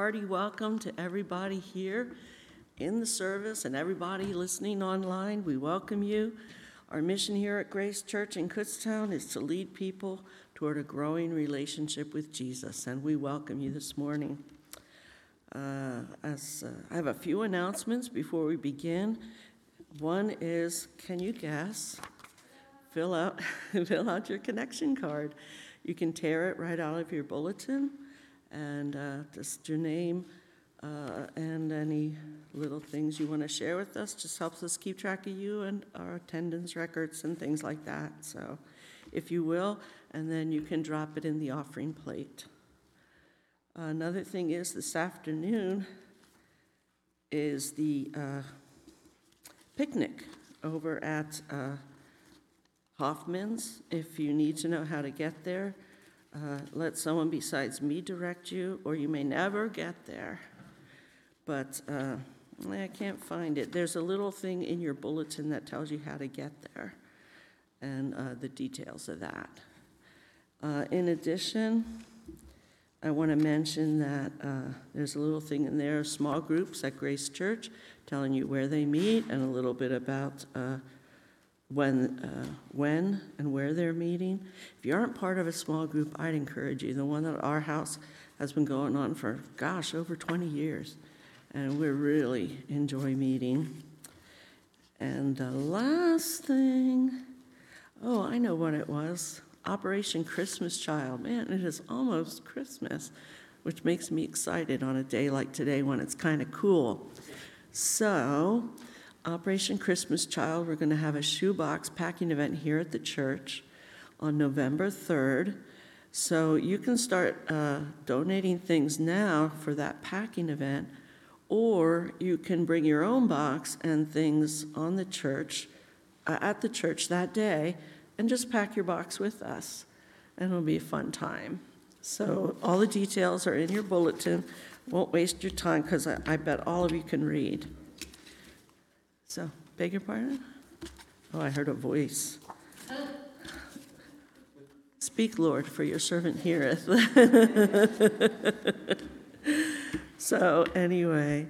hearty welcome to everybody here in the service and everybody listening online. We welcome you. Our mission here at Grace Church in Kutztown is to lead people toward a growing relationship with Jesus, and we welcome you this morning. Uh, as uh, I have a few announcements before we begin. One is, can you guess? Fill out, fill out your connection card. You can tear it right out of your bulletin, and uh, just your name uh, and any little things you want to share with us. Just helps us keep track of you and our attendance records and things like that. So, if you will, and then you can drop it in the offering plate. Another thing is this afternoon is the uh, picnic over at uh, Hoffman's. If you need to know how to get there, uh, let someone besides me direct you, or you may never get there. But uh, I can't find it. There's a little thing in your bulletin that tells you how to get there and uh, the details of that. Uh, in addition, I want to mention that uh, there's a little thing in there, small groups at Grace Church, telling you where they meet and a little bit about when, uh, when and where they're meeting. If you aren't part of a small group, I'd encourage you. The one at our house has been going on for, gosh, over 20 years, and we really enjoy meeting. And the last thing, oh, I know what it was. Operation Christmas Child. Man, it is almost Christmas, which makes me excited on a day like today when it's kind of cool. So, Operation Christmas Child, we're going to have a shoebox packing event here at the church on November 3rd. So, you can start uh, donating things now for that packing event, or you can bring your own box and things on the church, uh, at the church that day and just pack your box with us, and it'll be a fun time. So, all the details are in your bulletin. Won't waste your time because I, I bet all of you can read. So, beg your pardon? Oh, I heard a voice. Speak, Lord, for your servant heareth. so, anyway,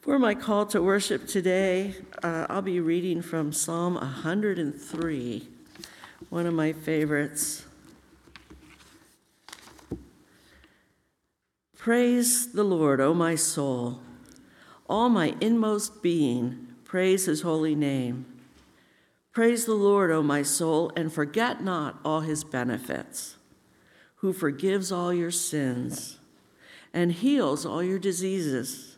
for my call to worship today, uh, I'll be reading from Psalm 103 one of my favorites. Praise the Lord, O my soul. All my inmost being, praise his holy name. Praise the Lord, O my soul, and forget not all his benefits, who forgives all your sins and heals all your diseases,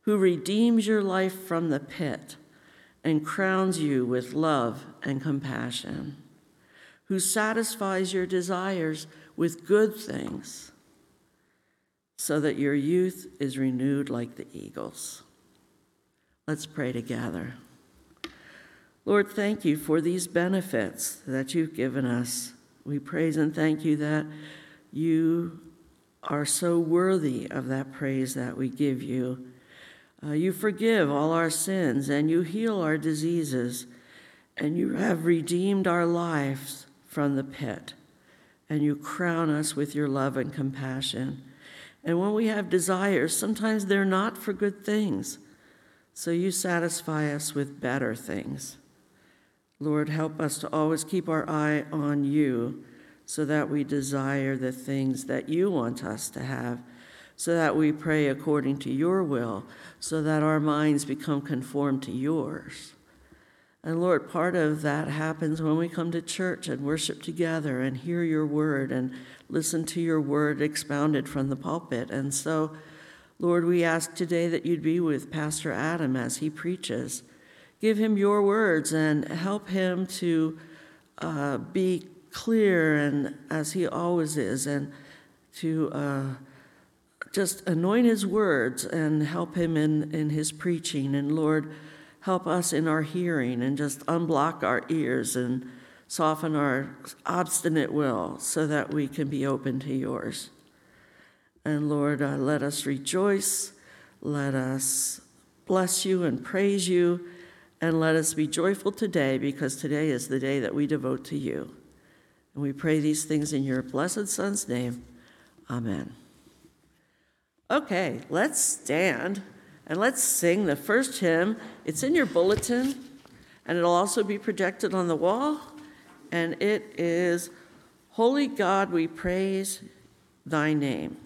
who redeems your life from the pit and crowns you with love and compassion who satisfies your desires with good things, so that your youth is renewed like the eagles. Let's pray together. Lord, thank you for these benefits that you've given us. We praise and thank you that you are so worthy of that praise that we give you. Uh, you forgive all our sins and you heal our diseases, and you have redeemed our lives from the pit, and you crown us with your love and compassion. And when we have desires, sometimes they're not for good things. So you satisfy us with better things. Lord, help us to always keep our eye on you so that we desire the things that you want us to have, so that we pray according to your will, so that our minds become conformed to yours. And Lord, part of that happens when we come to church and worship together and hear your word and listen to your word expounded from the pulpit. And so, Lord, we ask today that you'd be with Pastor Adam as he preaches. Give him your words and help him to uh, be clear and as he always is, and to uh, just anoint his words and help him in, in his preaching. And Lord, help us in our hearing and just unblock our ears and soften our obstinate will so that we can be open to yours. And Lord, uh, let us rejoice, let us bless you and praise you, and let us be joyful today because today is the day that we devote to you. And we pray these things in your blessed Son's name. Amen. Okay, let's stand and let's sing the first hymn. It's in your bulletin, and it'll also be projected on the wall. And it is Holy God, we praise thy name.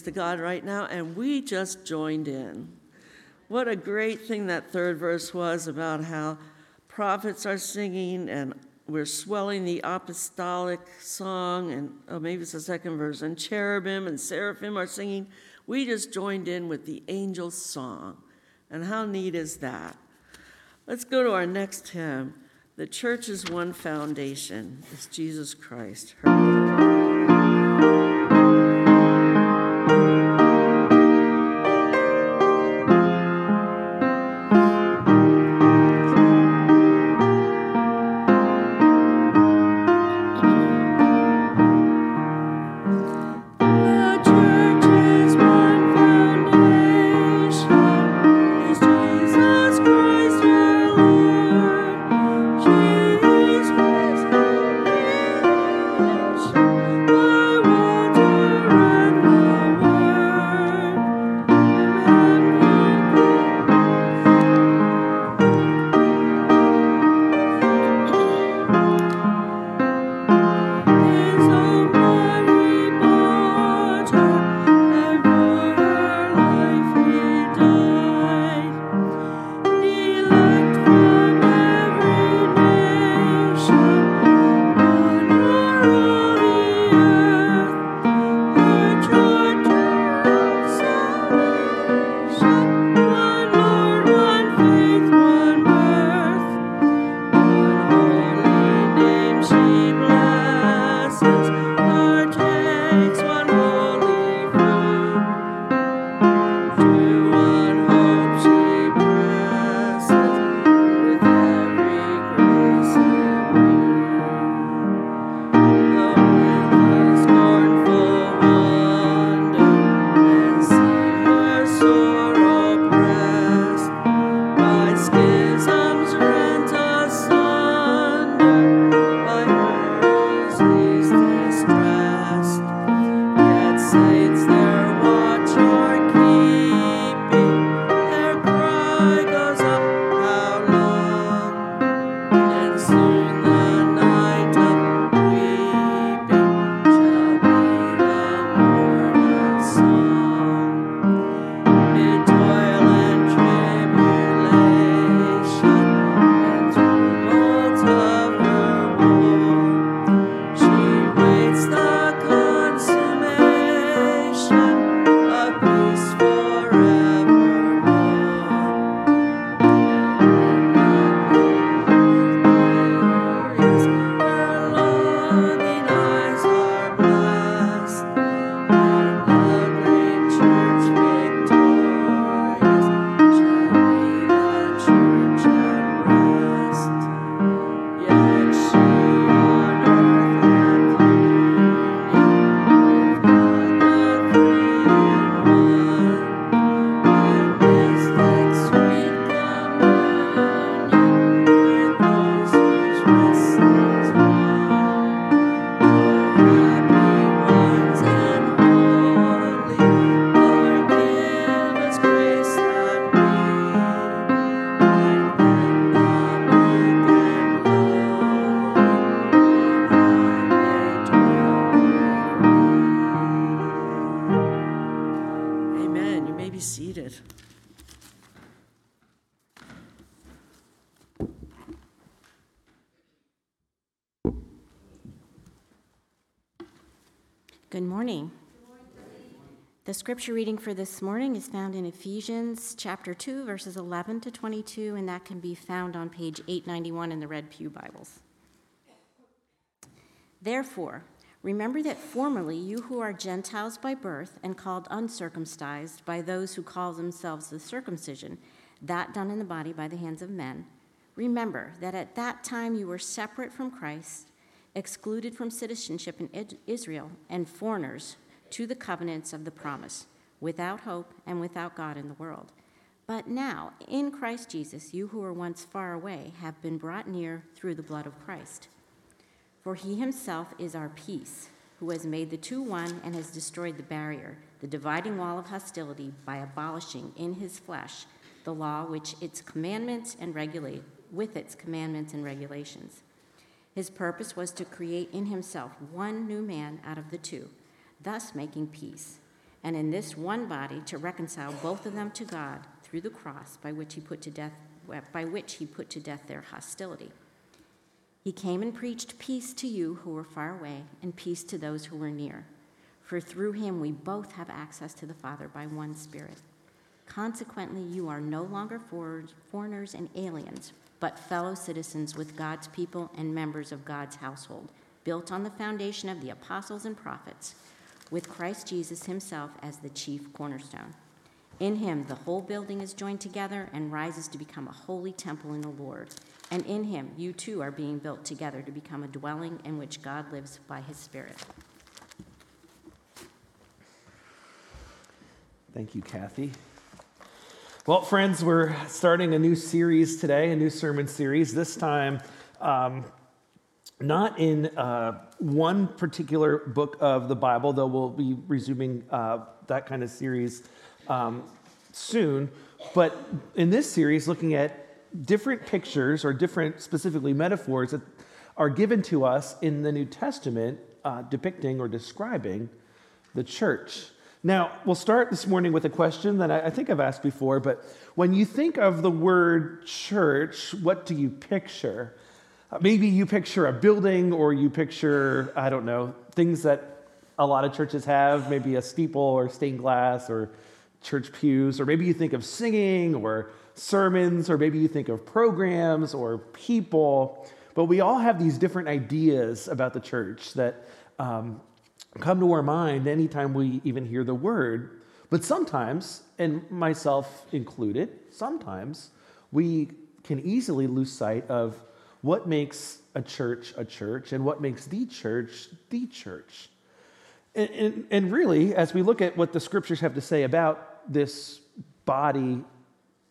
Praises to God right now, and we just joined in. What a great thing that third verse was about how prophets are singing and we're swelling the apostolic song, and oh, maybe it's the second verse, and cherubim and seraphim are singing. We just joined in with the angel's song. And how neat is that? Let's go to our next hymn. The church's one foundation is Jesus Christ. Christ. The scripture reading for this morning is found in Ephesians chapter 2, verses 11 to 22, and that can be found on page 891 in the Red Pew Bibles. Therefore, remember that formerly you who are Gentiles by birth and called uncircumcised by those who call themselves the circumcision, that done in the body by the hands of men, remember that at that time you were separate from Christ, excluded from citizenship in Israel, and foreigners to the covenants of the promise, without hope and without God in the world. But now, in Christ Jesus, you who were once far away have been brought near through the blood of Christ. For he himself is our peace, who has made the two one and has destroyed the barrier, the dividing wall of hostility, by abolishing in his flesh the law which its commandments and regulate with its commandments and regulations. His purpose was to create in himself one new man out of the two, thus making peace, and in this one body to reconcile both of them to God through the cross by which he put to death by which he put to death their hostility. He came and preached peace to you who were far away, and peace to those who were near. For through him we both have access to the Father by one Spirit. Consequently, you are no longer foreigners and aliens, but fellow citizens with God's people and members of God's household, built on the foundation of the apostles and prophets, with Christ Jesus himself as the chief cornerstone. In him, the whole building is joined together and rises to become a holy temple in the Lord. And in him, you too are being built together to become a dwelling in which God lives by his Spirit. Thank you, Kathy. Well, friends, we're starting a new series today, a new sermon series. This time, um, not in uh, one particular book of the Bible, though we'll be resuming uh, that kind of series um, soon, but in this series, looking at different pictures or different, specifically metaphors that are given to us in the New Testament uh, depicting or describing the church. Now, we'll start this morning with a question that I, I think I've asked before, but when you think of the word church, what do you picture? Maybe you picture a building or you picture, I don't know, things that a lot of churches have, maybe a steeple or stained glass or church pews, or maybe you think of singing or sermons, or maybe you think of programs or people, but we all have these different ideas about the church that um, come to our mind anytime we even hear the word. But sometimes, and myself included, sometimes we can easily lose sight of what makes a church a church and what makes the church the church. And, and, and, really, as we look at what the scriptures have to say about this body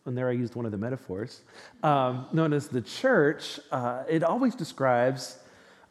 and there I used one of the metaphors, um, known as the church, uh, it always describes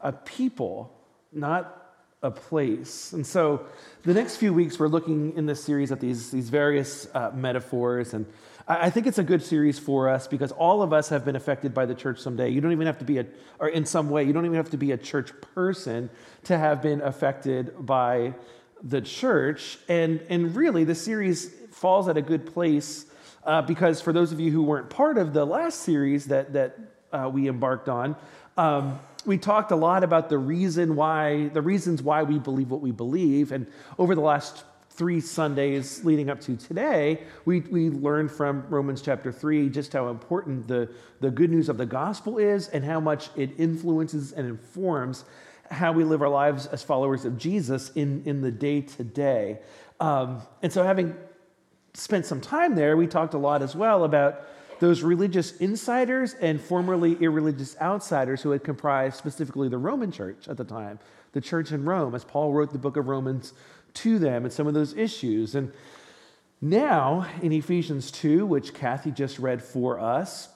a people, not a place. And so the next few weeks, we're looking in this series at these, these various uh, metaphors. And I, I think it's a good series for us because all of us have been affected by the church someday. You don't even have to be a, or in some way, you don't even have to be a church person to have been affected by the church. And, and really, the series falls at a good place uh, because for those of you who weren't part of the last series that, that uh, we embarked on, um, we talked a lot about the reason why, the reasons why we believe what we believe. And over the last three Sundays leading up to today, we, we learned from Romans chapter 3 just how important the, the good news of the gospel is and how much it influences and informs how we live our lives as followers of Jesus in, in the day to day. And so, having spent some time there, we talked a lot as well about those religious insiders and formerly irreligious outsiders who had comprised specifically the Roman church at the time, the church in Rome, as Paul wrote the book of Romans to them and some of those issues. And now in Ephesians 2, which Kathy just read for us,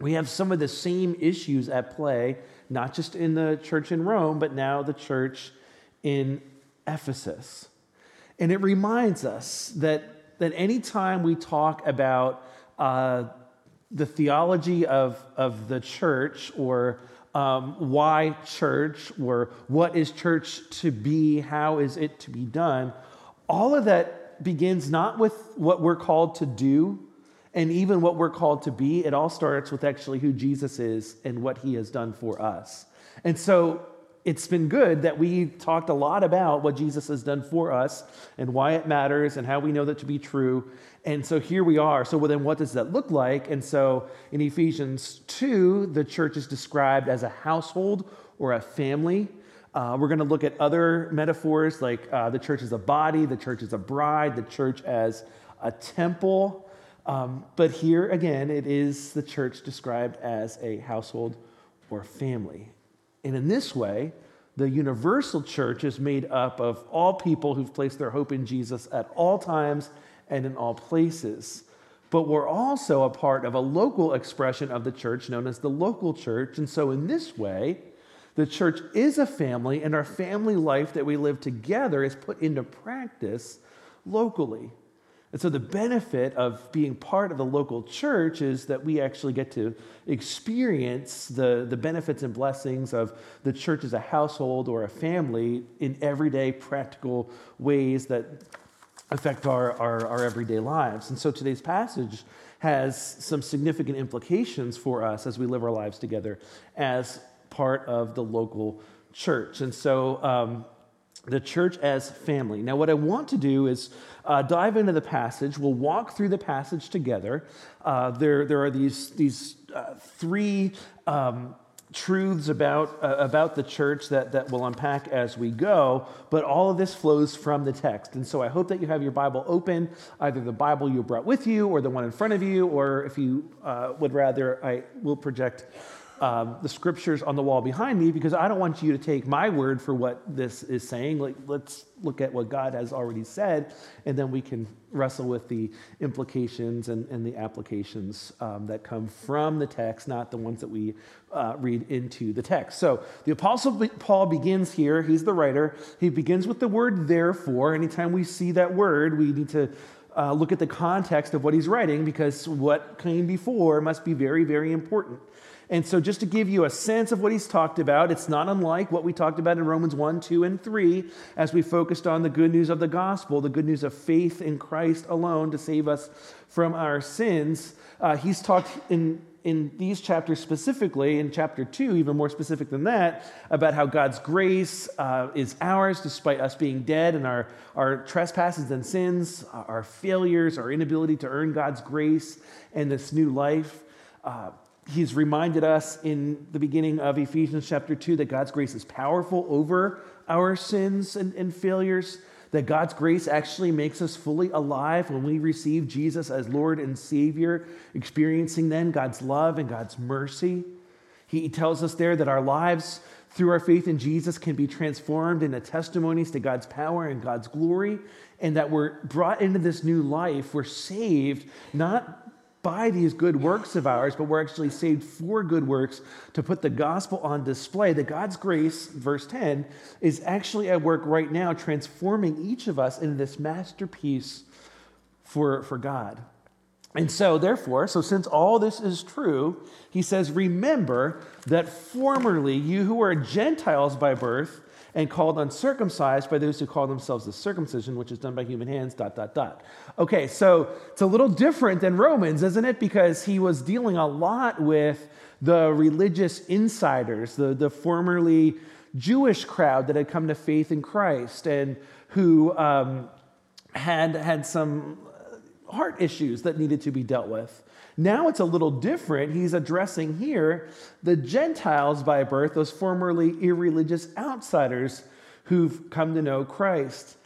we have some of the same issues at play, not just in the church in Rome, but now the church in Ephesus. And it reminds us that that anytime we talk about uh, the theology of, of the church or um, why church or what is church to be, how is it to be done, all of that that begins not with what we're called to do and even what we're called to be. It all starts with actually who Jesus is and what he has done for us. And so it's been good that we talked a lot about what Jesus has done for us and why it matters and how we know that to be true. And so here we are. So, well, then what does that look like? And so in Ephesians 2, the church is described as a household or a family. Uh, we're going to look at other metaphors like uh, the church as a body, the church as a bride, the church as a temple. Um, but here again, it is the church described as a household or family. And in this way, the universal church is made up of all people who've placed their hope in Jesus at all times and in all places. But we're also a part of a local expression of the church known as the local church. And so, in this way, the church is a family, and our family life that we live together is put into practice locally. And so, the benefit of being part of the local church is that we actually get to experience the, the benefits and blessings of the church as a household or a family in everyday practical ways that affect our, our, our everyday lives. And so, today's passage has some significant implications for us as we live our lives together as part of the local church. And so, um, the church as family. Now, what I want to do is uh, dive into the passage. We'll walk through the passage together. Uh, there, there are these, these uh, three um, truths about, uh, about the church that, that we'll unpack as we go, but all of this flows from the text. And so I hope that you have your Bible open, either the Bible you brought with you or the one in front of you, or if you uh, would rather, I will project um, the scriptures on the wall behind me because I don't want you to take my word for what this is saying. Like, let's look at what God has already said, and then we can wrestle with the implications and, and the applications um, that come from the text, not the ones that we uh, read into the text. So the Apostle Paul begins here. He's the writer. He begins with the word therefore. Anytime we see that word, we need to uh, look at the context of what he's writing because what came before must be very, very important. And so, just to give you a sense of what he's talked about, it's not unlike what we talked about in Romans 1, 2, and 3 as we focused on the good news of the gospel, the good news of faith in Christ alone to save us from our sins. Uh, he's talked in, in these chapters specifically, in chapter 2, even more specific than that, about how God's grace uh, is ours despite us being dead and our, our trespasses and sins, our failures, our inability to earn God's grace and this new life. Uh, he's reminded us in the beginning of Ephesians chapter 2 that God's grace is powerful over our sins and, and, failures, that God's grace actually makes us fully alive when we receive Jesus as Lord and Savior, experiencing then God's love and God's mercy. He tells us there that our lives through our faith in Jesus can be transformed into testimonies to God's power and God's glory, and that we're brought into this new life. We're saved not by these good works of ours, but we're actually saved for good works to put the gospel on display. That God's grace, verse 10, is actually at work right now, transforming each of us into this masterpiece for, for God. And so, therefore, so since all this is true, he says, Remember that formerly you who were Gentiles by birth, and called uncircumcised by those who call themselves the circumcision, which is done by human hands, dot, dot, dot. Okay, so it's a little different than Romans, isn't it? Because he was dealing a lot with the religious insiders, the, the formerly Jewish crowd that had come to faith in Christ and who um, had, had some heart issues that needed to be dealt with. Now it's a little different. He's addressing here the Gentiles by birth, those formerly irreligious outsiders who've come to know Christ.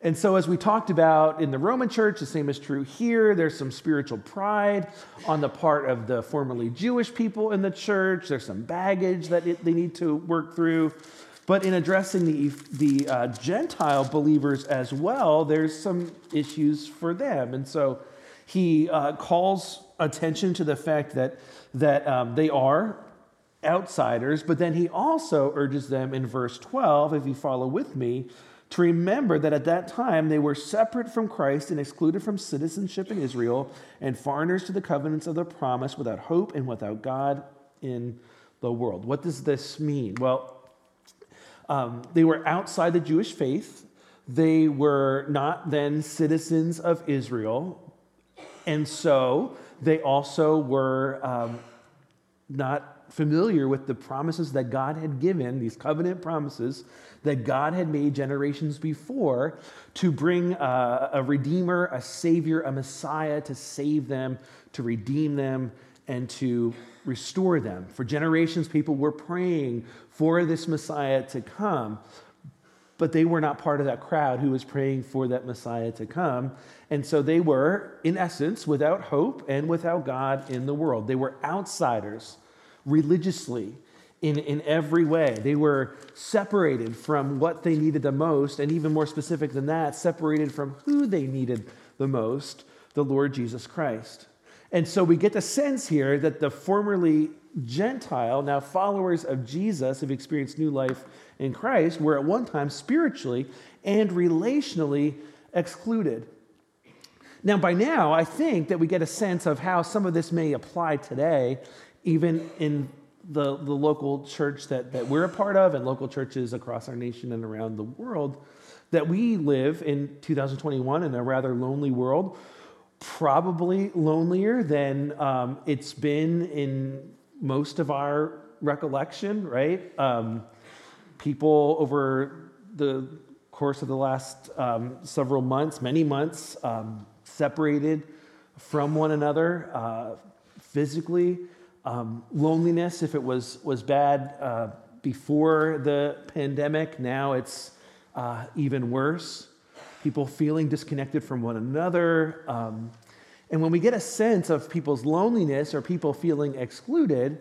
And so, as we talked about in the Roman church, the same is true here. There's some spiritual pride on the part of the formerly Jewish people in the church. There's some baggage that they need to work through. But in addressing the, the uh, Gentile believers as well, there's some issues for them. And so, he uh, calls attention to the fact that, that um, they are outsiders, but then he also urges them in verse 12, if you follow with me, to remember that at that time they were separate from Christ and excluded from citizenship in Israel and foreigners to the covenants of the promise without hope and without God in the world. What does this mean? Well, um, they were outside the Jewish faith. they were not then citizens of Israel, and so they also were um, not familiar with the promises that God had given, these covenant promises that God had made generations before to bring a, a redeemer, a savior, a messiah to save them, to redeem them, and to restore them. For generations, people were praying for this messiah to come but they were not part of that crowd who was praying for that Messiah to come. And so they were, in essence, without hope and without God in the world. They were outsiders religiously in, in every way. They were separated from what they needed the most, and even more specific than that, separated from who they needed the most the Lord Jesus Christ. And so we get the sense here that the formerly Gentile, now followers of Jesus, have experienced new life in Christ were at one time spiritually and relationally excluded. Now, by now, I think that we get a sense of how some of this may apply today, even in the, the local church that, that we're a part of and local churches across our nation and around the world, that we live in 2021 in a rather lonely world, probably lonelier than um, it's been in most of our recollection, right? Um, people over the course of the last um, several months, many months, um, separated from one another uh, physically. Um, loneliness, if it was, was bad uh, before the pandemic, now it's uh, even worse. People feeling disconnected from one another. And when we get a sense of people's loneliness or people feeling excluded,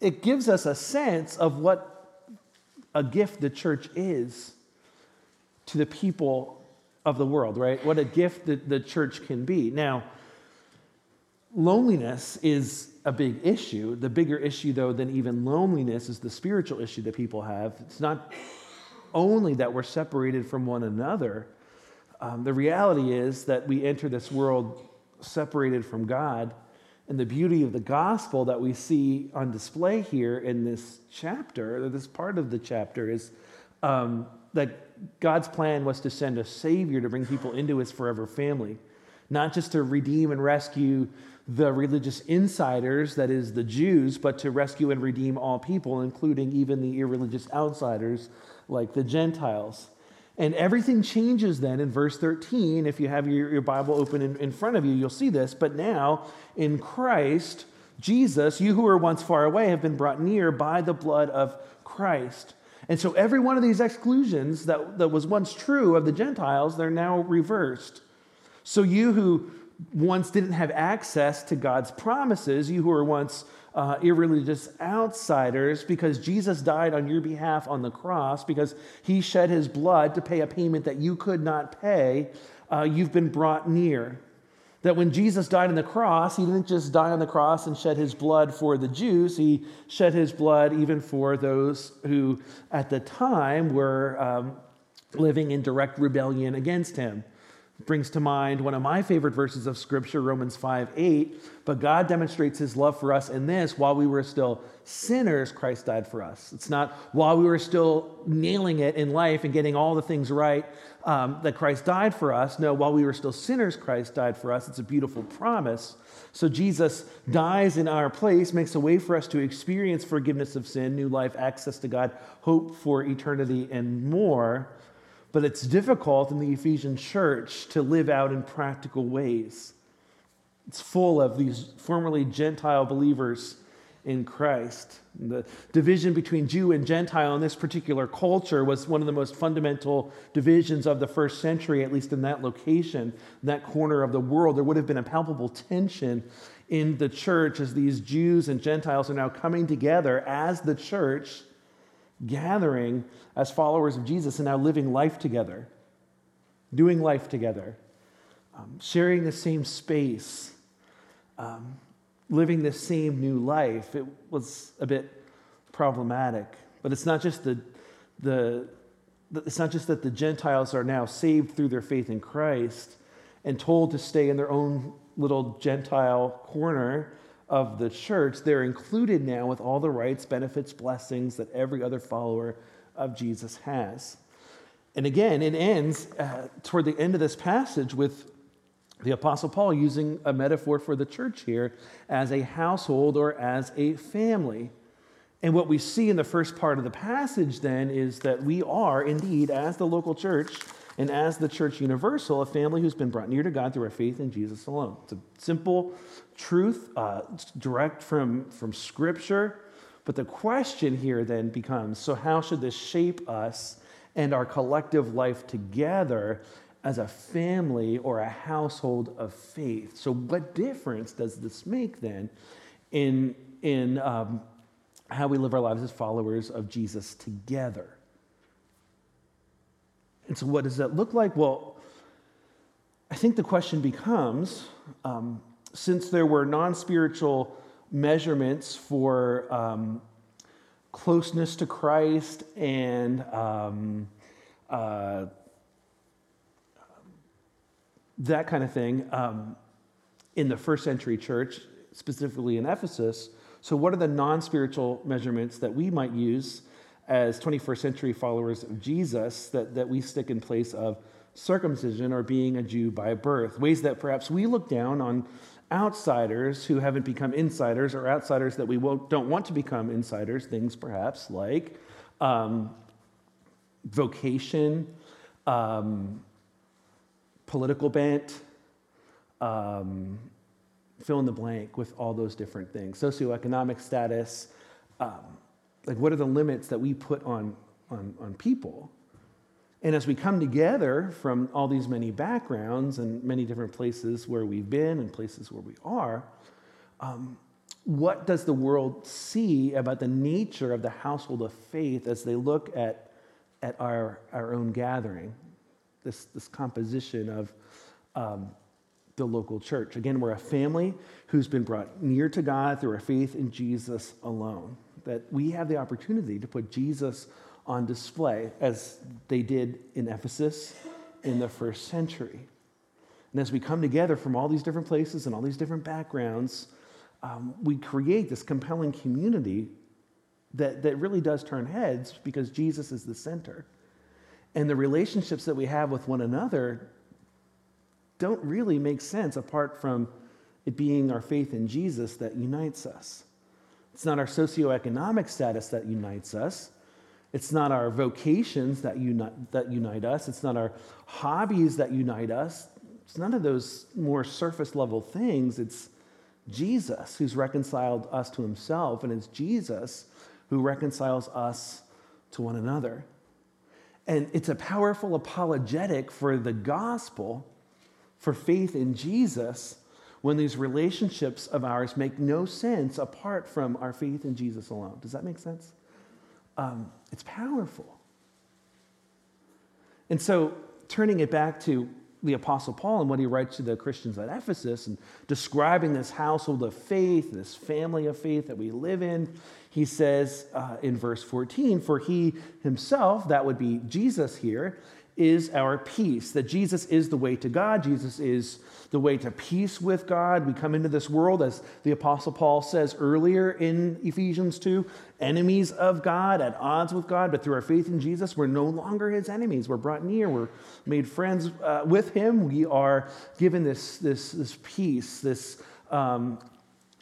it gives us a sense of what a gift the church is to the people of the world, right? What a gift that the church can be. Now, loneliness is a big issue. The bigger issue, though, than even loneliness is the spiritual issue that people have. It's not only that we're separated from one another, um, the reality is that we enter this world separated from God and the beauty of the gospel that we see on display here in this chapter, this part of the chapter, is um, that God's plan was to send a Savior to bring people into his forever family, not just to redeem and rescue the religious insiders, that is, the Jews, but to rescue and redeem all people, including even the irreligious outsiders like the Gentiles. And everything changes then in verse 13. If you have your, your Bible open in, in front of you, you'll see this. But now, in Christ, Jesus, you who were once far away have been brought near by the blood of Christ. And so every one of these exclusions that, that was once true of the Gentiles, they're now reversed. So you who once didn't have access to God's promises, you who were once uh, irreligious outsiders because Jesus died on your behalf on the cross, because he shed his blood to pay a payment that you could not pay, uh, you've been brought near. That when Jesus died on the cross, he didn't just die on the cross and shed his blood for the Jews, he shed his blood even for those who at the time were um, living in direct rebellion against him brings to mind one of my favorite verses of Scripture, Romans 5 8. But God demonstrates his love for us in this while we were still sinners, Christ died for us. It's not while we were still nailing it in life and getting all the things right um, that Christ died for us. No, while we were still sinners, Christ died for us. It's a beautiful promise. So Jesus dies in our place, makes a way for us to experience forgiveness of sin, new life, access to God, hope for eternity, and more but it's difficult in the Ephesian church to live out in practical ways. It's full of these formerly Gentile believers in Christ. The division between Jew and Gentile in this particular culture was one of the most fundamental divisions of the first century, at least in that location, that corner of the world. There would have been a palpable tension in the church as these Jews and Gentiles are now coming together as the church gathering as followers of Jesus and now living life together, doing life together, um, sharing the same space, um, living the same new life. It was a bit problematic. But it's not just the, the, it's not just that the Gentiles are now saved through their faith in Christ and told to stay in their own little Gentile corner of the church, they're included now with all the rights, benefits, blessings that every other follower of Jesus has. and again, it ends uh, toward the end of this passage with the Apostle Paul using a metaphor for the church here as a household or as a family. And what we see in the first part of the passage then is that we are indeed, as the local church and as the church universal, a family who's been brought near to God through our faith in Jesus alone. It's a simple truth, uh, direct from, from Scripture. But the question here then becomes so, how should this shape us and our collective life together as a family or a household of faith? So, what difference does this make then in, in um, how we live our lives as followers of Jesus together? And so, what does that look like? Well, I think the question becomes um, since there were non spiritual measurements for um, closeness to Christ and um, uh, that kind of thing um, in the first century church, specifically in Ephesus. So, what are the non spiritual measurements that we might use as 21st century followers of Jesus that, that we stick in place of circumcision or being a Jew by birth? Ways that perhaps we look down on outsiders who haven't become insiders or outsiders that we don't want to become insiders, things perhaps like um, vocation, um, political bent, um, fill in the blank with all those different things, socioeconomic status. Um, like, what are the limits that we put on, on, on people? And as we come together from all these many backgrounds and many different places where we've been and places where we are, um, what does the world see about the nature of the household of faith as they look at, at our, our own gathering, this, this composition of um, the local church? Again, we're a family who's been brought near to God through our faith in Jesus alone. That we have the opportunity to put Jesus on display, as they did in Ephesus in the first century. And as we come together from all these different places and all these different backgrounds, um, we create this compelling community that, that really does turn heads because Jesus is the center. And the relationships that we have with one another don't really make sense apart from it being our faith in Jesus that unites us. It's not our socioeconomic status that unites us. It's not our vocations that unite, that unite us. It's not our hobbies that unite us. It's none of those more surface level things. It's Jesus who's reconciled us to himself, and it's Jesus who reconciles us to one another. And it's a powerful apologetic for the gospel, for faith in Jesus, when these relationships of ours make no sense apart from our faith in Jesus alone. Does that make sense? um, it's powerful. And so, turning it back to the Apostle Paul and what he writes to the Christians at Ephesus and describing this household of faith, this family of faith that we live in, he says uh, in verse 14, For he himself, that would be Jesus here, is our peace. That Jesus is the way to God, Jesus is the way to peace with God. We come into this world, as the Apostle Paul says earlier in Ephesians 2, enemies of God, at odds with God, but through our faith in Jesus, we're no longer his enemies. We're brought near, we're made friends uh, with him. We are given this, this, this peace, this. Um,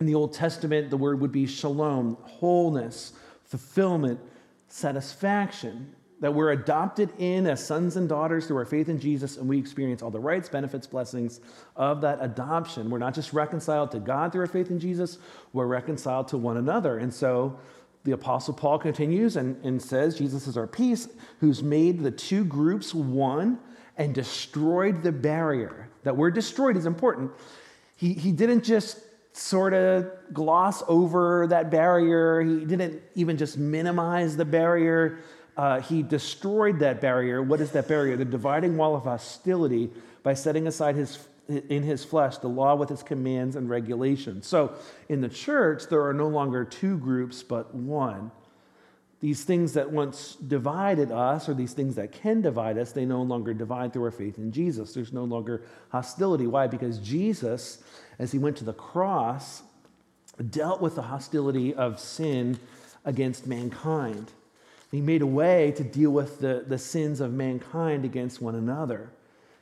in the Old Testament, the word would be shalom, wholeness, fulfillment, satisfaction that we're adopted in as sons and daughters through our faith in Jesus, and we experience all the rights, benefits, blessings of that adoption. We're not just reconciled to God through our faith in Jesus, we're reconciled to one another. And so the Apostle Paul continues and, and says, Jesus is our peace, who's made the two groups one and destroyed the barrier. That word destroyed is important. He, he didn't just sort of gloss over that barrier, he didn't even just minimize the barrier uh, he destroyed that barrier. What is that barrier? The dividing wall of hostility by setting aside his, in his flesh the law with its commands and regulations. So in the church, there are no longer two groups, but one. These things that once divided us, or these things that can divide us, they no longer divide through our faith in Jesus. There's no longer hostility. Why? Because Jesus, as he went to the cross, dealt with the hostility of sin against mankind. He made a way to deal with the, the sins of mankind against one another.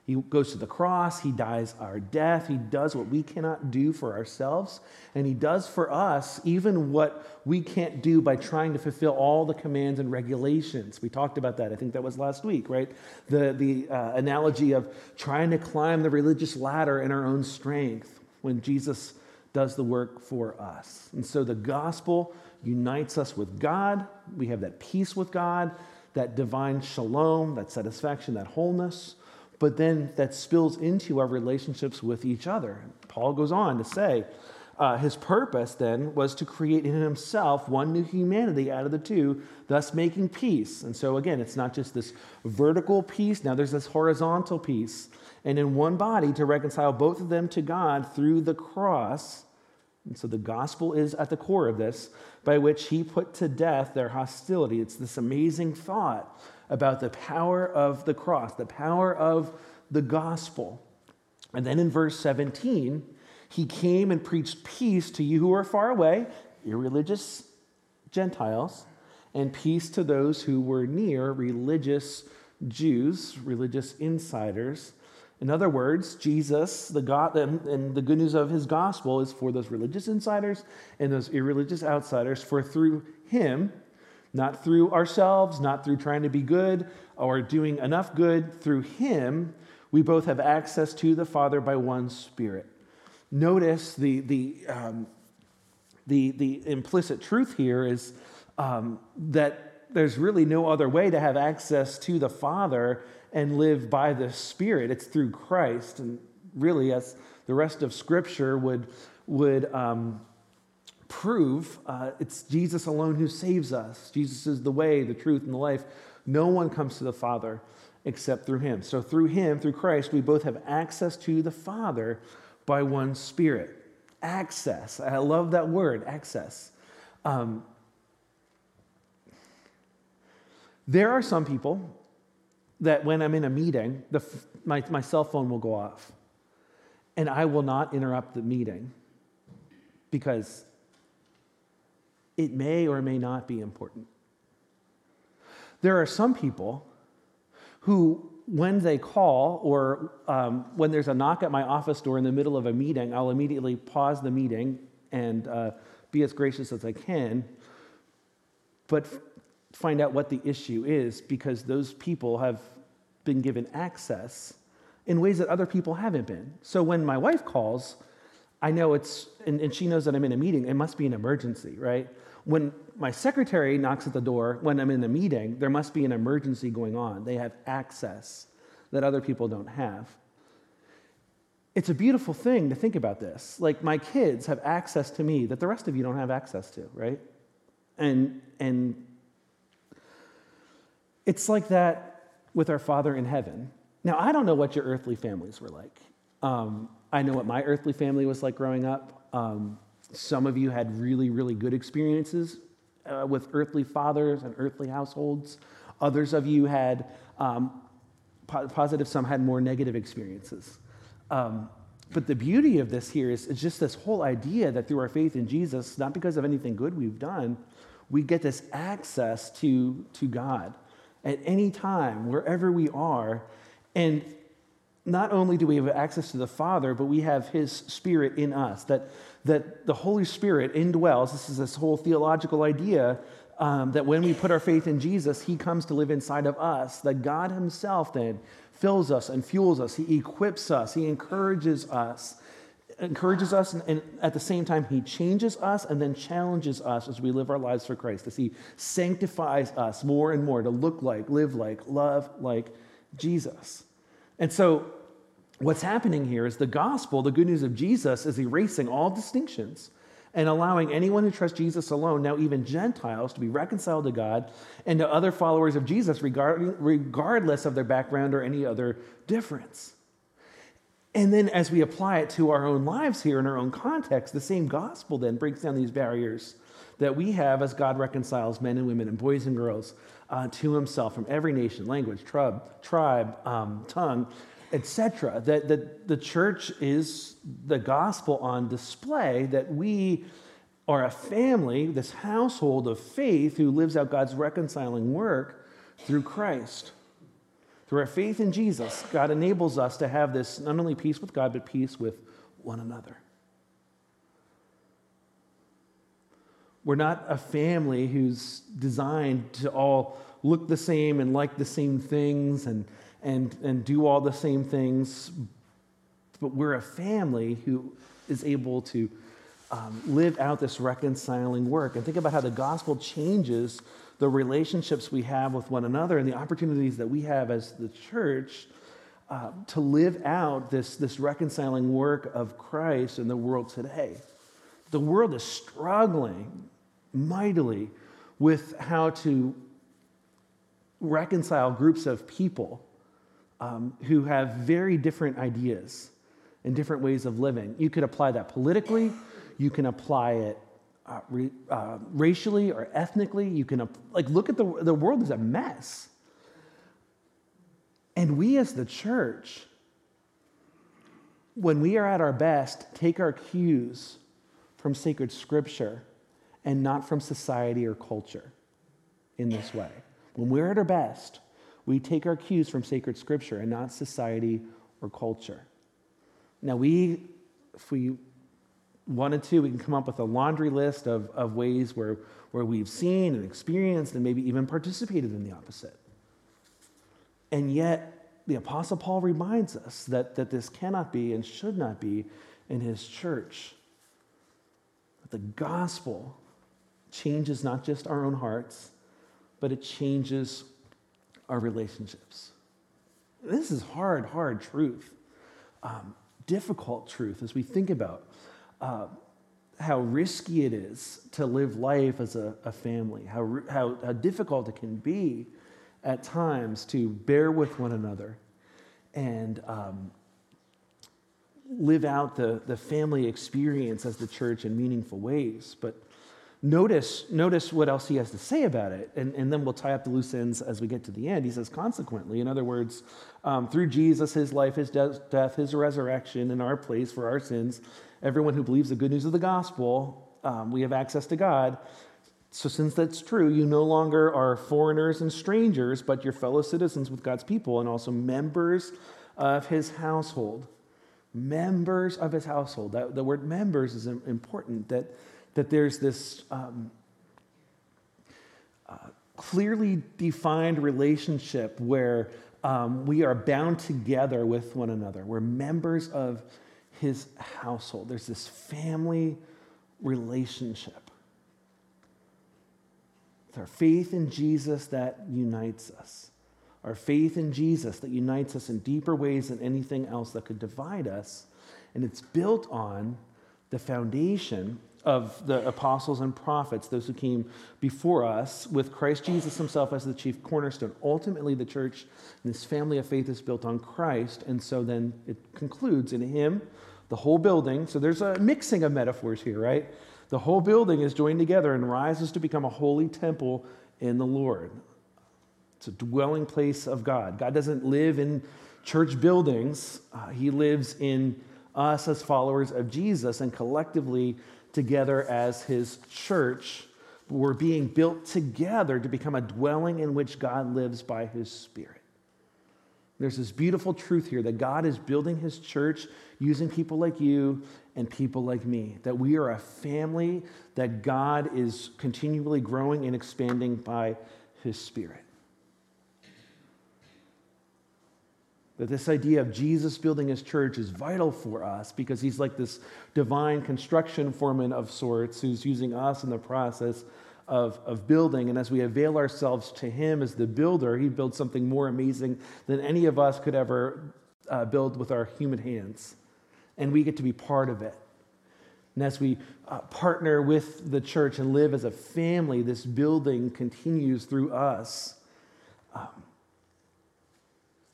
He goes to the cross, he dies our death, he does what we cannot do for ourselves, and he does for us even what we can't do by trying to fulfill all the commands and regulations. We talked about that, I think that was last week, right? The, the uh, analogy of trying to climb the religious ladder in our own strength when Jesus does the work for us. And so the gospel unites us with God, we have that peace with God, that divine shalom, that satisfaction, that wholeness but then that spills into our relationships with each other. Paul goes on to say, uh, his purpose then was to create in himself one new humanity out of the two, thus making peace. And so, again, it's not just this vertical peace, now there's this horizontal peace. And in one body to reconcile both of them to God through the cross. And so the gospel is at the core of this, by which he put to death their hostility. It's this amazing thought about the power of the cross, the power of the gospel. And then in verse 17, he came and preached peace to you who are far away, irreligious Gentiles, and peace to those who were near, religious Jews, religious insiders. In other words, Jesus, the God, and the good news of his gospel is for those religious insiders and those irreligious outsiders, for through him, not through ourselves, not through trying to be good or doing enough good. Through Him, we both have access to the Father by one Spirit. Notice the, the, um, the, the implicit truth here is um, that there's really no other way to have access to the Father and live by the Spirit. It's through Christ. And really, as the rest of Scripture would, would um, prove uh, it's Jesus alone who saves us. Jesus is the way, the truth, and the life. No one comes to the Father except through him. So, through him, through Christ, we both have access to the Father by one Spirit. Access. I love that word, access. Um, there are some people that when I'm in a meeting, the, my, my cell phone will go off and I will not interrupt the meeting because it may or may not be important. There are some people who, when they call or um, when there's a knock at my office door in the middle of a meeting, I'll immediately pause the meeting and uh, be as gracious as I can, but find out what the issue is because those people have been given access in ways that other people haven't been. So when my wife calls, I know it's, and, and she knows that I'm in a meeting, it must be an emergency, right? When my secretary knocks at the door when I'm in a meeting, there must be an emergency going on. They have access that other people don't have. It's a beautiful thing to think about this. Like my kids have access to me that the rest of you don't have access to, right? And and it's like that with our Father in heaven. Now, I don't know what your earthly families were like. Um, I know what my earthly family was like growing up. Um, some of you had really, really good experiences uh, with earthly fathers and earthly households. Others of you had um, po- positive, some had more negative experiences. Um, but the beauty of this here is, is just this whole idea that through our faith in Jesus, not because of anything good we've done, we get this access to, to God at any time, wherever we are. And not only do we have access to the Father, but we have His Spirit in us. That, that the Holy Spirit indwells. This is this whole theological idea um, that when we put our faith in Jesus, He comes to live inside of us. That God Himself then fills us and fuels us. He equips us. He encourages us. Encourages us, and, and at the same time, He changes us and then challenges us as we live our lives for Christ. As He sanctifies us more and more to look like, live like, love like Jesus. And so, what's happening here is the gospel, the good news of Jesus, is erasing all distinctions and allowing anyone who trusts Jesus alone, now even Gentiles, to be reconciled to God and to other followers of Jesus, regardless of their background or any other difference. And then, as we apply it to our own lives here in our own context, the same gospel then breaks down these barriers that we have as God reconciles men and women and boys and girls uh, to himself from every nation, language, tribe, um, tongue, etc. That, that the church is the gospel on display, that we are a family, this household of faith who lives out God's reconciling work through Christ. Through our faith in Jesus, God enables us to have this not only peace with God, but peace with one another. We're not a family who's designed to all look the same and like the same things and, and, and do all the same things, but we're a family who is able to um, live out this reconciling work. And think about how the gospel changes the relationships we have with one another and the opportunities that we have as the church uh, to live out this, this reconciling work of Christ in the world today. The world is struggling mightily with how to reconcile groups of people um, who have very different ideas and different ways of living. You could apply that politically, you can apply it uh, re, uh, racially or ethnically. You can, like, look at the, the world is a mess. And we as the church, when we are at our best, take our cues from sacred scripture and not from society or culture in this way. When we're at our best, we take our cues from sacred scripture and not society or culture. Now, we, if we wanted to, we can come up with a laundry list of, of ways where, where we've seen and experienced and maybe even participated in the opposite. And yet, the Apostle Paul reminds us that, that this cannot be and should not be in his church. That the gospel changes not just our own hearts, but it changes our relationships. This is hard, hard truth, um, difficult truth as we think about uh, how risky it is to live life as a, a family, how, how, how difficult it can be at times to bear with one another and um, live out the, the family experience as the church in meaningful ways. But notice, notice what else he has to say about it, and, and then we'll tie up the loose ends as we get to the end. He says, consequently, in other words, um, through Jesus, his life, his de- death, his resurrection in our place for our sins, everyone who believes the good news of the gospel, um, we have access to God. So, since that's true, you no longer are foreigners and strangers, but you're fellow citizens with God's people and also members of his household. Members of his household. That, the word members is important, that, that there's this um, uh, clearly defined relationship where um, we are bound together with one another. We're members of his household. There's this family relationship. It's our faith in Jesus that unites us. Our faith in Jesus that unites us in deeper ways than anything else that could divide us. And it's built on the foundation of the apostles and prophets, those who came before us, with Christ Jesus himself as the chief cornerstone. Ultimately, the church and this family of faith is built on Christ. And so then it concludes in him, the whole building. So there's a mixing of metaphors here, right? The whole building is joined together and rises to become a holy temple in the Lord. It's a dwelling place of God. God doesn't live in church buildings, uh, He lives in us as followers of Jesus and collectively together as His church. We're being built together to become a dwelling in which God lives by His Spirit. There's this beautiful truth here that God is building his church using people like you and people like me, that we are a family that God is continually growing and expanding by his Spirit. That this idea of Jesus building his church is vital for us because he's like this divine construction foreman of sorts who's using us in the process of, of building. And as we avail ourselves to Him as the builder, He builds something more amazing than any of us could ever uh, build with our human hands. And we get to be part of it. And as we uh, partner with the church and live as a family, this building continues through us. Um,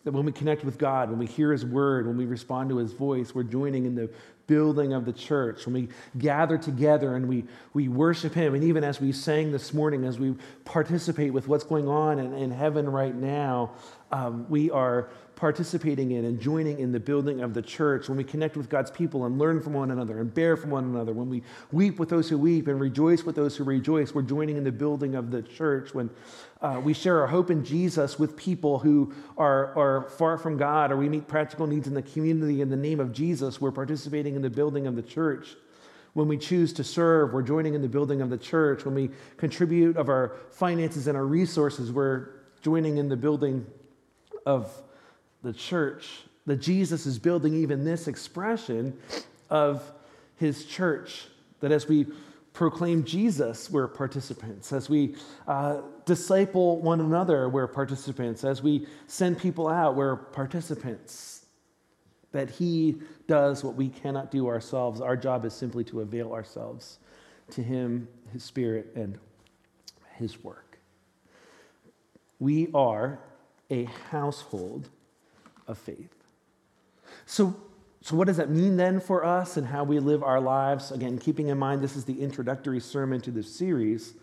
that when we connect with God, when we hear His word, when we respond to His voice, we're joining in the building of the church, when we gather together and we, we worship Him. And even as we sang this morning, as we participate with what's going on in, in heaven right now, um, we are participating in and joining in the building of the church, when we connect with God's people and learn from one another and bear from one another, when we weep with those who weep and rejoice with those who rejoice, we're joining in the building of the church. When uh, we share our hope in Jesus with people who are, are far from God, or we meet practical needs in the community in the name of Jesus, we're participating in the building of the church. When we choose to serve, we're joining in the building of the church. When we contribute of our finances and our resources, we're joining in the building of the church. That Jesus is building even this expression of his church. That as we proclaim Jesus, we're participants. As we uh, disciple one another, we're participants. As we send people out, we're participants. That He does what we cannot do ourselves. Our job is simply to avail ourselves to Him, His Spirit, and His work. We are a household of faith. So, so, what does that mean then for us and how we live our lives? Again, keeping in mind this is the introductory sermon to this series.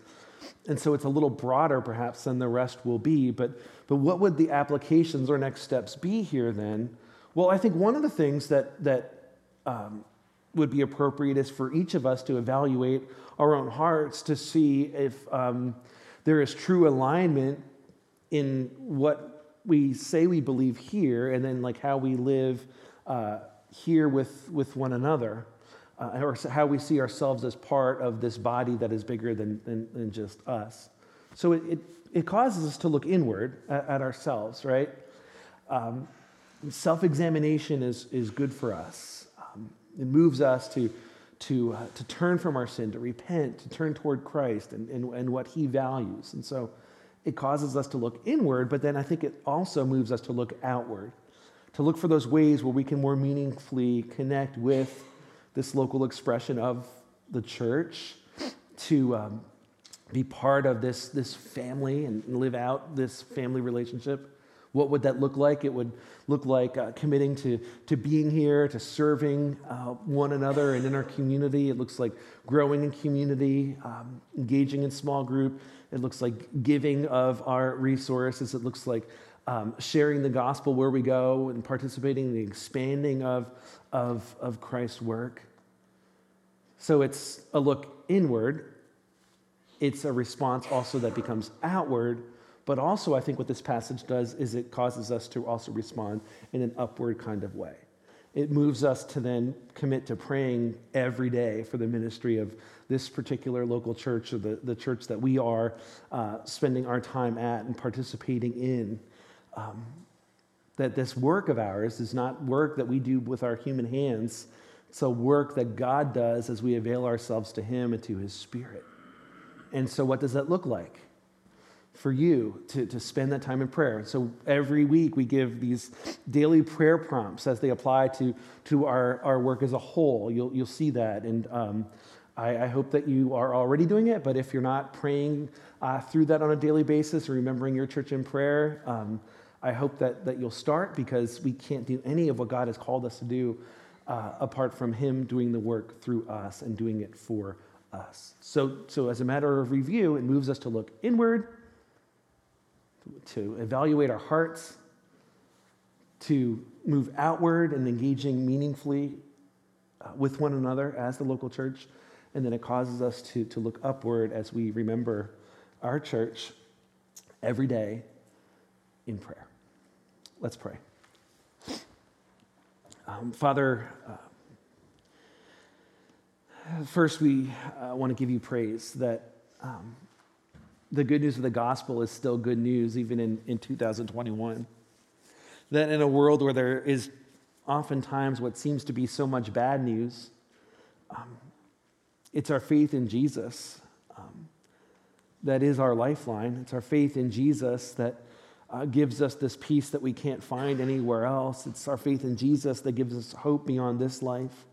And so it's a little broader perhaps than the rest will be. But, but what would the applications or next steps be here then? Well, I think one of the things that, that um, would be appropriate is for each of us to evaluate our own hearts to see if um, there is true alignment in what we say we believe here and then like how we live uh, here with, with one another uh, or how we see ourselves as part of this body that is bigger than, than, than just us so it, it, it, causes us to look inward at, at ourselves right um, Self examination is, is good for us. Um, it moves us to, to, uh, to turn from our sin, to repent, to turn toward Christ and, and, and what he values. And so it causes us to look inward, but then I think it also moves us to look outward, to look for those ways where we can more meaningfully connect with this local expression of the church, to um, be part of this, this family and live out this family relationship. What would that look like? It would look like uh, committing to, to being here, to serving uh, one another and in our community. It looks like growing in community, um, engaging in small group. It looks like giving of our resources. It looks like um, sharing the gospel where we go and participating in the expanding of, of, of Christ's work. So it's a look inward. It's a response also that becomes outward but also, I think what this passage does is it causes us to also respond in an upward kind of way. It moves us to then commit to praying every day for the ministry of this particular local church or the, the church that we are uh, spending our time at and participating in. Um, that this work of ours is not work that we do with our human hands, it's a work that God does as we avail ourselves to Him and to His Spirit. And so, what does that look like? For you to, to spend that time in prayer. So every week we give these daily prayer prompts as they apply to, to our, our work as a whole. You'll, you'll see that. And um, I, I, hope that you are already doing it, but if you're not praying uh, through that on a daily basis or remembering your church in prayer, um, I hope that, that you'll start because we can't do any of what God has called us to do uh, apart from Him doing the work through us and doing it for us. So, so, as a matter of review, it moves us to look inward to evaluate our hearts, to move outward and engaging meaningfully uh, with one another as the local church. And then it causes us to, to look upward as we remember our church every day in prayer. Let's pray. Um, Father, uh, first we uh, want to give you praise that um, the good news of the gospel is still good news, even in, in 2021. That in a world where there is oftentimes what seems to be so much bad news, um, it's our faith in Jesus um, that is our lifeline. It's our faith in Jesus that uh, gives us this peace that we can't find anywhere else. It's our faith in Jesus that gives us hope beyond this life.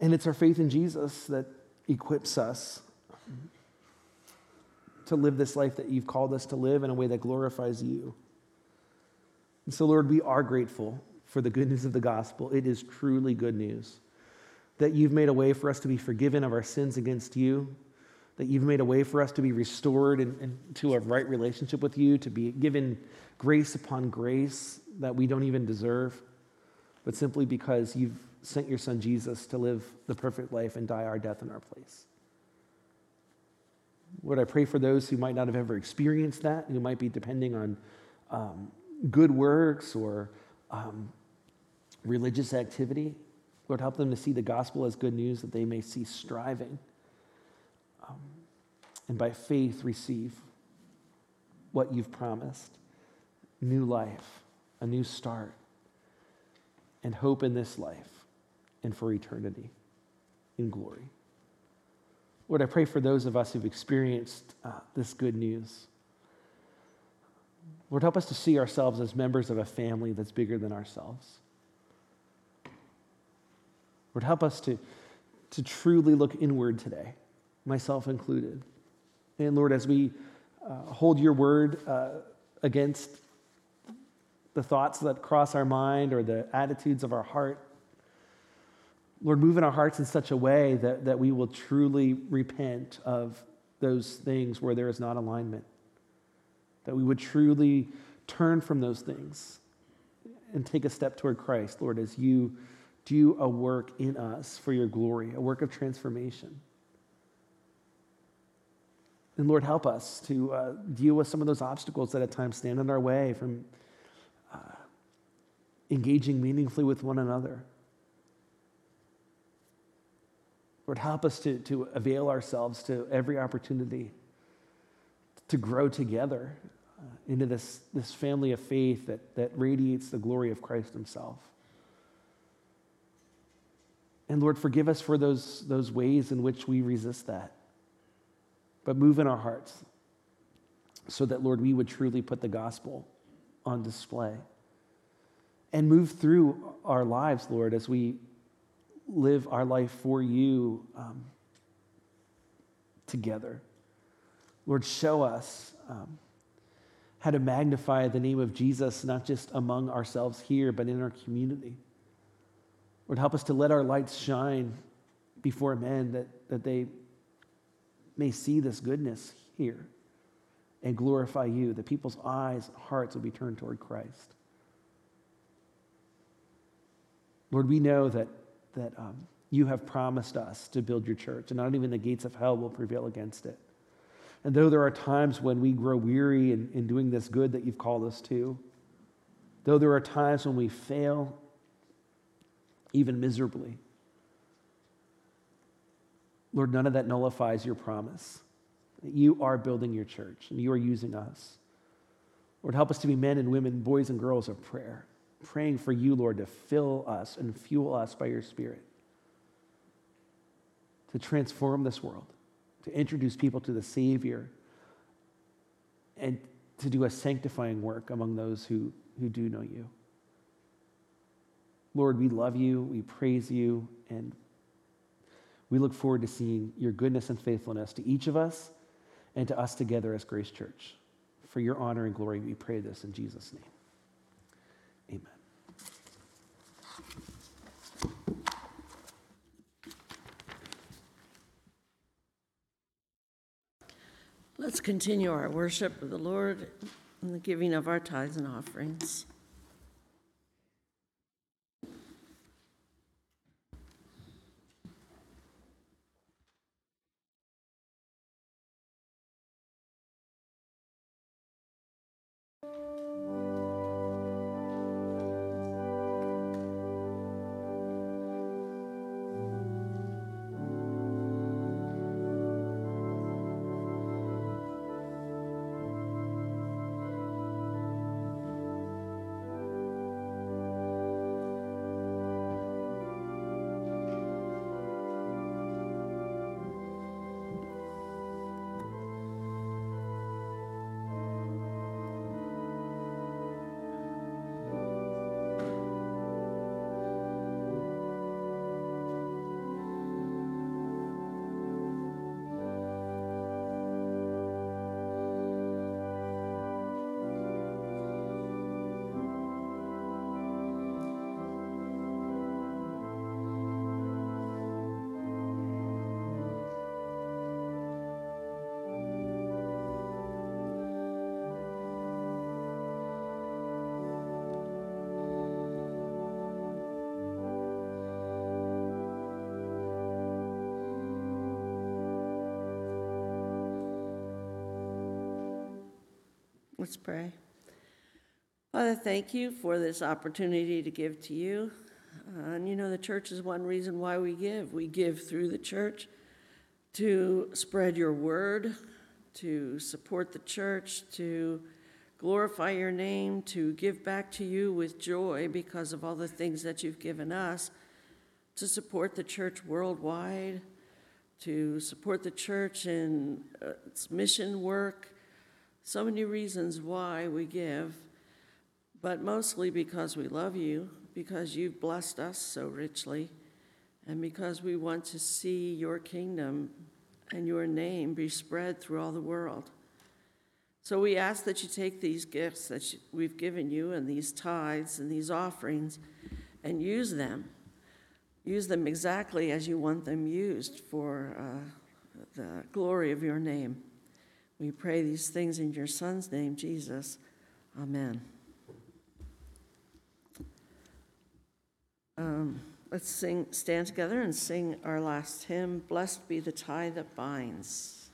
And it's our faith in Jesus that equips us to live this life that you've called us to live in a way that glorifies you. And so, Lord, we are grateful for the good news of the gospel. It is truly good news that you've made a way for us to be forgiven of our sins against you, that you've made a way for us to be restored into a right relationship with you, to be given grace upon grace that we don't even deserve, but simply because you've sent your son Jesus to live the perfect life and die our death in our place. Lord, I pray for those who might not have ever experienced that, who might be depending on um, good works or um, religious activity. Lord, help them to see the gospel as good news that they may cease striving um, and by faith receive what you've promised new life, a new start, and hope in this life and for eternity in glory. Lord, I pray for those of us who've experienced uh, this good news. Lord, help us to see ourselves as members of a family that's bigger than ourselves. Lord, help us to, to truly look inward today, myself included. And Lord, as we uh, hold your word uh, against the thoughts that cross our mind or the attitudes of our heart, Lord, move in our hearts in such a way that, that we will truly repent of those things where there is not alignment. That we would truly turn from those things and take a step toward Christ, Lord, as you do a work in us for your glory, a work of transformation. And Lord, help us to uh, deal with some of those obstacles that at times stand in our way from uh, engaging meaningfully with one another. Lord, help us to, to avail ourselves to every opportunity to grow together uh, into this, this family of faith that, that radiates the glory of Christ Himself. And Lord, forgive us for those, those ways in which we resist that. But move in our hearts so that, Lord, we would truly put the gospel on display. And move through our lives, Lord, as we live our life for you um, together. Lord, show us um, how to magnify the name of Jesus, not just among ourselves here, but in our community. Lord, help us to let our lights shine before men that, that they may see this goodness here and glorify you, that people's eyes and hearts will be turned toward Christ. Lord, we know that that um, you have promised us to build your church, and not even the gates of hell will prevail against it. And though there are times when we grow weary in, in doing this good that you've called us to, though there are times when we fail, even miserably, Lord, none of that nullifies your promise. You are building your church, and you are using us. Lord, help us to be men and women, boys and girls of prayer praying for you, Lord, to fill us and fuel us by your Spirit, to transform this world, to introduce people to the Savior, and to do a sanctifying work among those who, who do know you. Lord, we love you, we praise you, and we look forward to seeing your goodness and faithfulness to each of us and to us together as Grace Church. For your honor and glory, we pray this in Jesus' name. Amen. Let's continue our worship of the Lord and the giving of our tithes and offerings. Let's pray. Father, thank you for this opportunity to give to you. Uh, and you know, the church is one reason why we give. We give through the church to spread your word, to support the church, to glorify your name, to give back to you with joy because of all the things that you've given us, to support the church worldwide, to support the church in uh, its mission work. So many reasons why we give, but mostly because we love you, because you've blessed us so richly, and because we want to see your kingdom and your name be spread through all the world. So we ask that you take these gifts that we've given you and these tithes and these offerings and use them. Use them exactly as you want them used for uh, the glory of your name. We pray these things in your Son's name, Jesus. Amen. Um, Let's sing, stand together and sing our last hymn, Blessed Be the Tie That Binds.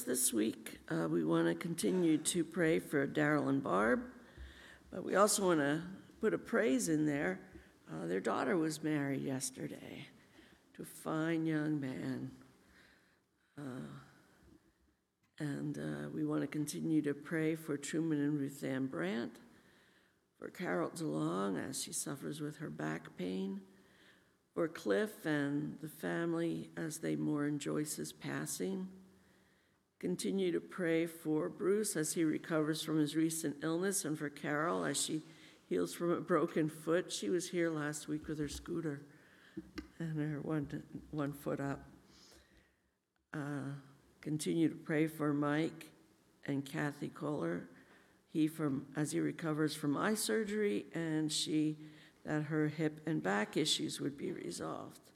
This week, uh, we want to continue to pray for Daryl and Barb, but we also want to put a praise in there. Uh, Their daughter was married yesterday to a fine young man. Uh, And uh, we want to continue to pray for Truman and Ruth Ann Brandt, for Carol DeLong as she suffers with her back pain, for Cliff and the family as they mourn Joyce's passing. Continue to pray for Bruce as he recovers from his recent illness, and for Carol as she heals from a broken foot. She was here last week with her scooter and her one, one foot up. Uh, Continue to pray for Mike and Kathy Kohler. He from, as he recovers from eye surgery, and she, that her hip and back issues would be resolved.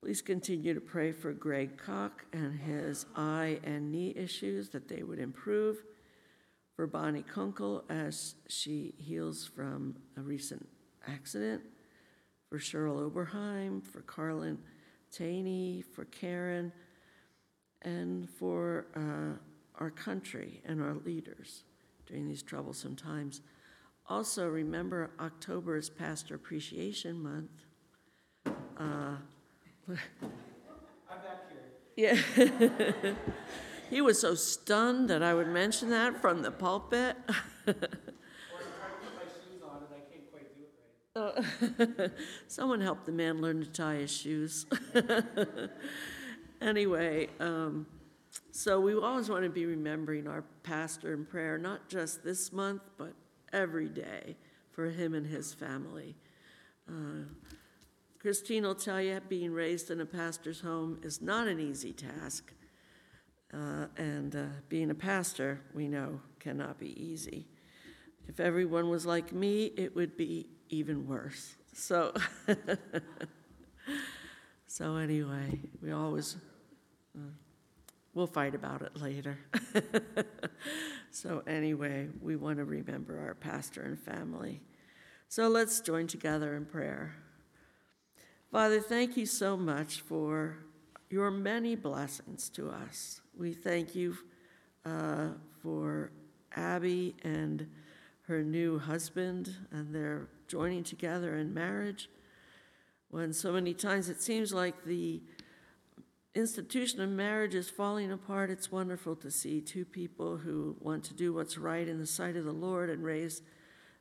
Please continue to pray for Greg Koch and his eye and knee issues, that they would improve. For Bonnie Kunkel as she heals from a recent accident. For Cheryl Oberheim, for Carlin Taney, for Karen, and for uh, our country and our leaders during these troublesome times. Also, remember, October is Pastor Appreciation Month. uh, yeah. he was so stunned that I would mention that from the pulpit. Someone help the man learn to tie his shoes. anyway, um, so we always want to be remembering our pastor in prayer, not just this month, but every day for him and his family. Uh, Christine will tell you, being raised in a pastor's home is not an easy task. Uh, and uh, being a pastor, we know, cannot be easy. If everyone was like me, it would be even worse. So, so anyway, we always, uh, we'll fight about it later. so anyway, we want to remember our pastor and family. So let's join together in prayer. Father, thank you so much for your many blessings to us. We thank you uh, for Abby and her new husband and their joining together in marriage. When so many times it seems like the institution of marriage is falling apart, it's wonderful to see two people who want to do what's right in the sight of the Lord and raise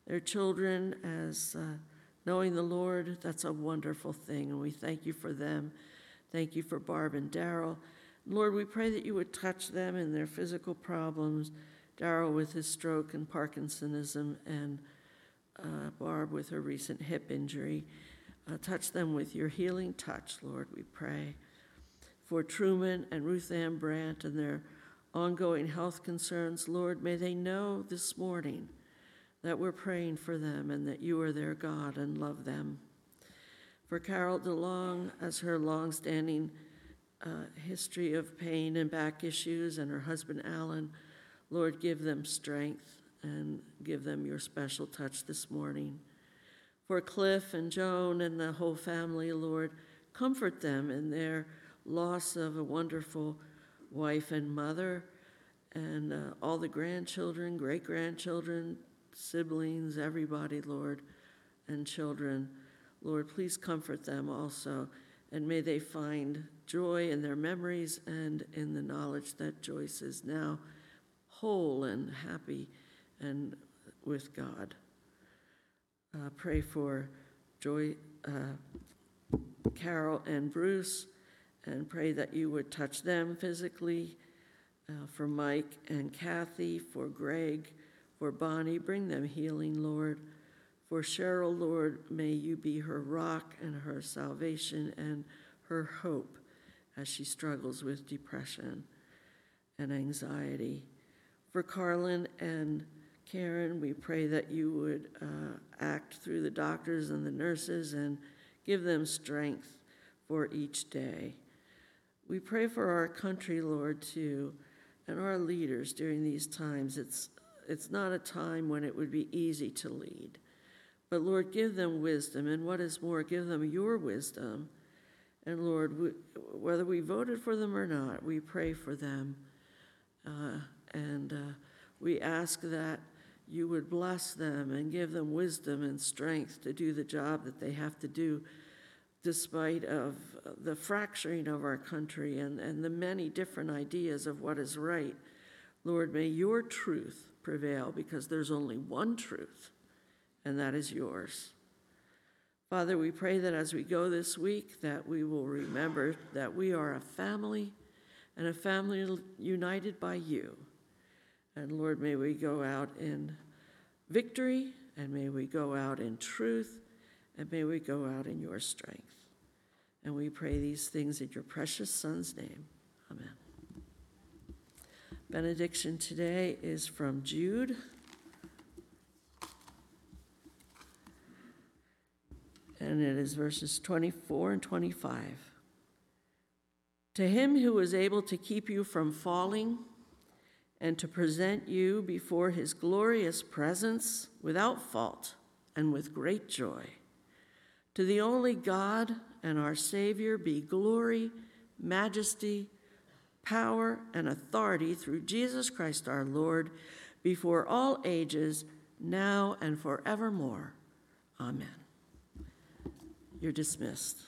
their children as uh, knowing the Lord. That's a wonderful thing, and we thank you for them. Thank you for Barb and Daryl. Lord, we pray that you would touch them in their physical problems Daryl with his stroke and Parkinsonism, and uh, Barb with her recent hip injury. Uh, touch them with your healing touch, Lord, we pray. For Truman and Ruth Ann Brandt and their ongoing health concerns, Lord, may they know this morning that we're praying for them and that you are their God and love them. For Carol DeLong, as her longstanding uh, history of pain and back issues, and her husband Alan, Lord, give them strength and give them your special touch this morning. For Cliff and Joan and the whole family, Lord, comfort them in their loss of a wonderful wife and mother, and uh, all the grandchildren, great grandchildren, siblings, everybody, Lord, and children. Lord, please comfort them also, and may they find joy in their memories and in the knowledge that Joyce is now whole and happy and with God. Uh, pray for Joy, uh, Carol, and Bruce, and pray that you would touch them physically. Uh, for Mike and Kathy, for Greg, for Bonnie, bring them healing, Lord. For Cheryl, Lord, may you be her rock and her salvation and her hope as she struggles with depression and anxiety. For Carlin and Karen, we pray that you would uh, act through the doctors and the nurses and give them strength for each day. We pray for our country, Lord, too, and our leaders during these times. It's, it's not a time when it would be easy to lead. But Lord, give them wisdom, and what is more, give them your wisdom. And Lord, whether we voted for them or not, we pray for them. Uh, and uh, we ask that you would bless them and give them wisdom and strength to do the job that they have to do despite of the fracturing of our country and, and the many different ideas of what is right. Lord, may your truth prevail because there's only one truth, and that is yours. Father, we pray that as we go this week that we will remember that we are a family and a family united by you. And Lord, may we go out in victory, and may we go out in truth, and may we go out in your strength. And we pray these things in your precious Son's name. Amen. Benediction today is from Jude. And it is verses 24 and 25. To him who is able to keep you from falling, and to present you before his glorious presence without fault and with great joy. To the only God and our Savior be glory, majesty, power, and authority through Jesus Christ our Lord, before all ages, now and forevermore. Amen. You're dismissed.